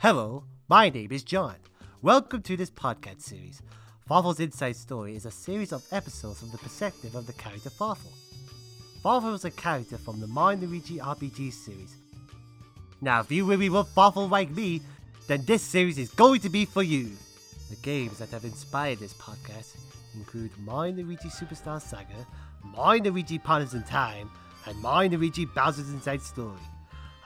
Hello, my name is John. Welcome to this podcast series. Fawful's Inside Story is a series of episodes from the perspective of the character Fawful. Fawful is a character from the Mario Luigi RPG series. Now, if you really love Fawful like me, then this series is going to be for you. The games that have inspired this podcast include Mario Luigi Superstar Saga, Mario Luigi Partners in Time, and Mario Luigi Bowser's Inside Story.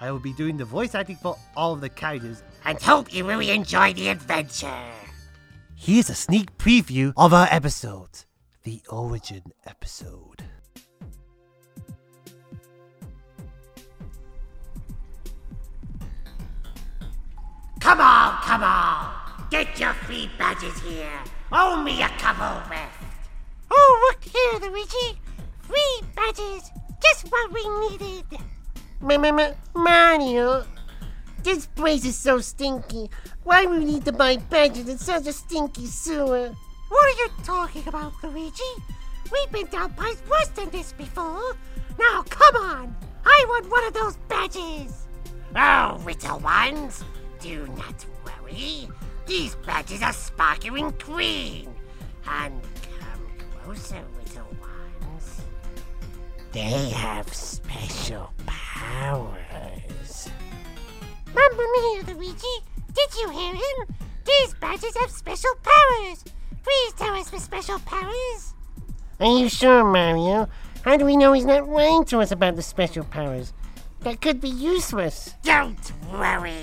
I will be doing the voice acting for all of the characters and hope you really enjoy the adventure. Here's a sneak preview of our episode the origin episode. Come on, come on. Get your free badges here. Only a couple left. Oh, look here, Luigi. Free badges. Just what we needed. Mario, this place is so stinky. Why do we need to buy badges in such a stinky sewer? What are you talking about, Luigi? We've been down pipes worse than this before. Now, come on. I want one of those badges. Oh, little ones, do not worry. These badges are sparkling green. And come closer, little ones. They have special powers. Mamma mia, Luigi! Did you hear him? These badges have special powers! Please tell us the special powers! Are you sure, Mario? How do we know he's not lying to us about the special powers? That could be useless. Don't worry.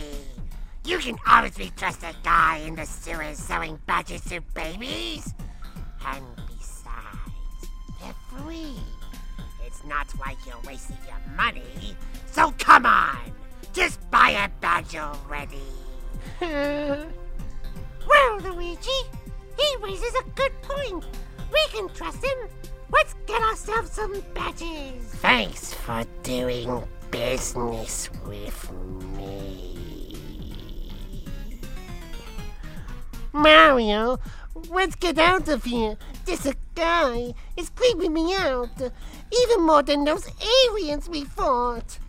You can always trust a guy in the sewers selling badges to babies. And besides, they're free. Not like you're wasting your money. So come on, just buy a badge already. well, Luigi, he raises a good point. We can trust him. Let's get ourselves some badges. Thanks for doing business with me. Mario, let's get out of here. This guy is creeping me out. Even more than those aliens we fought.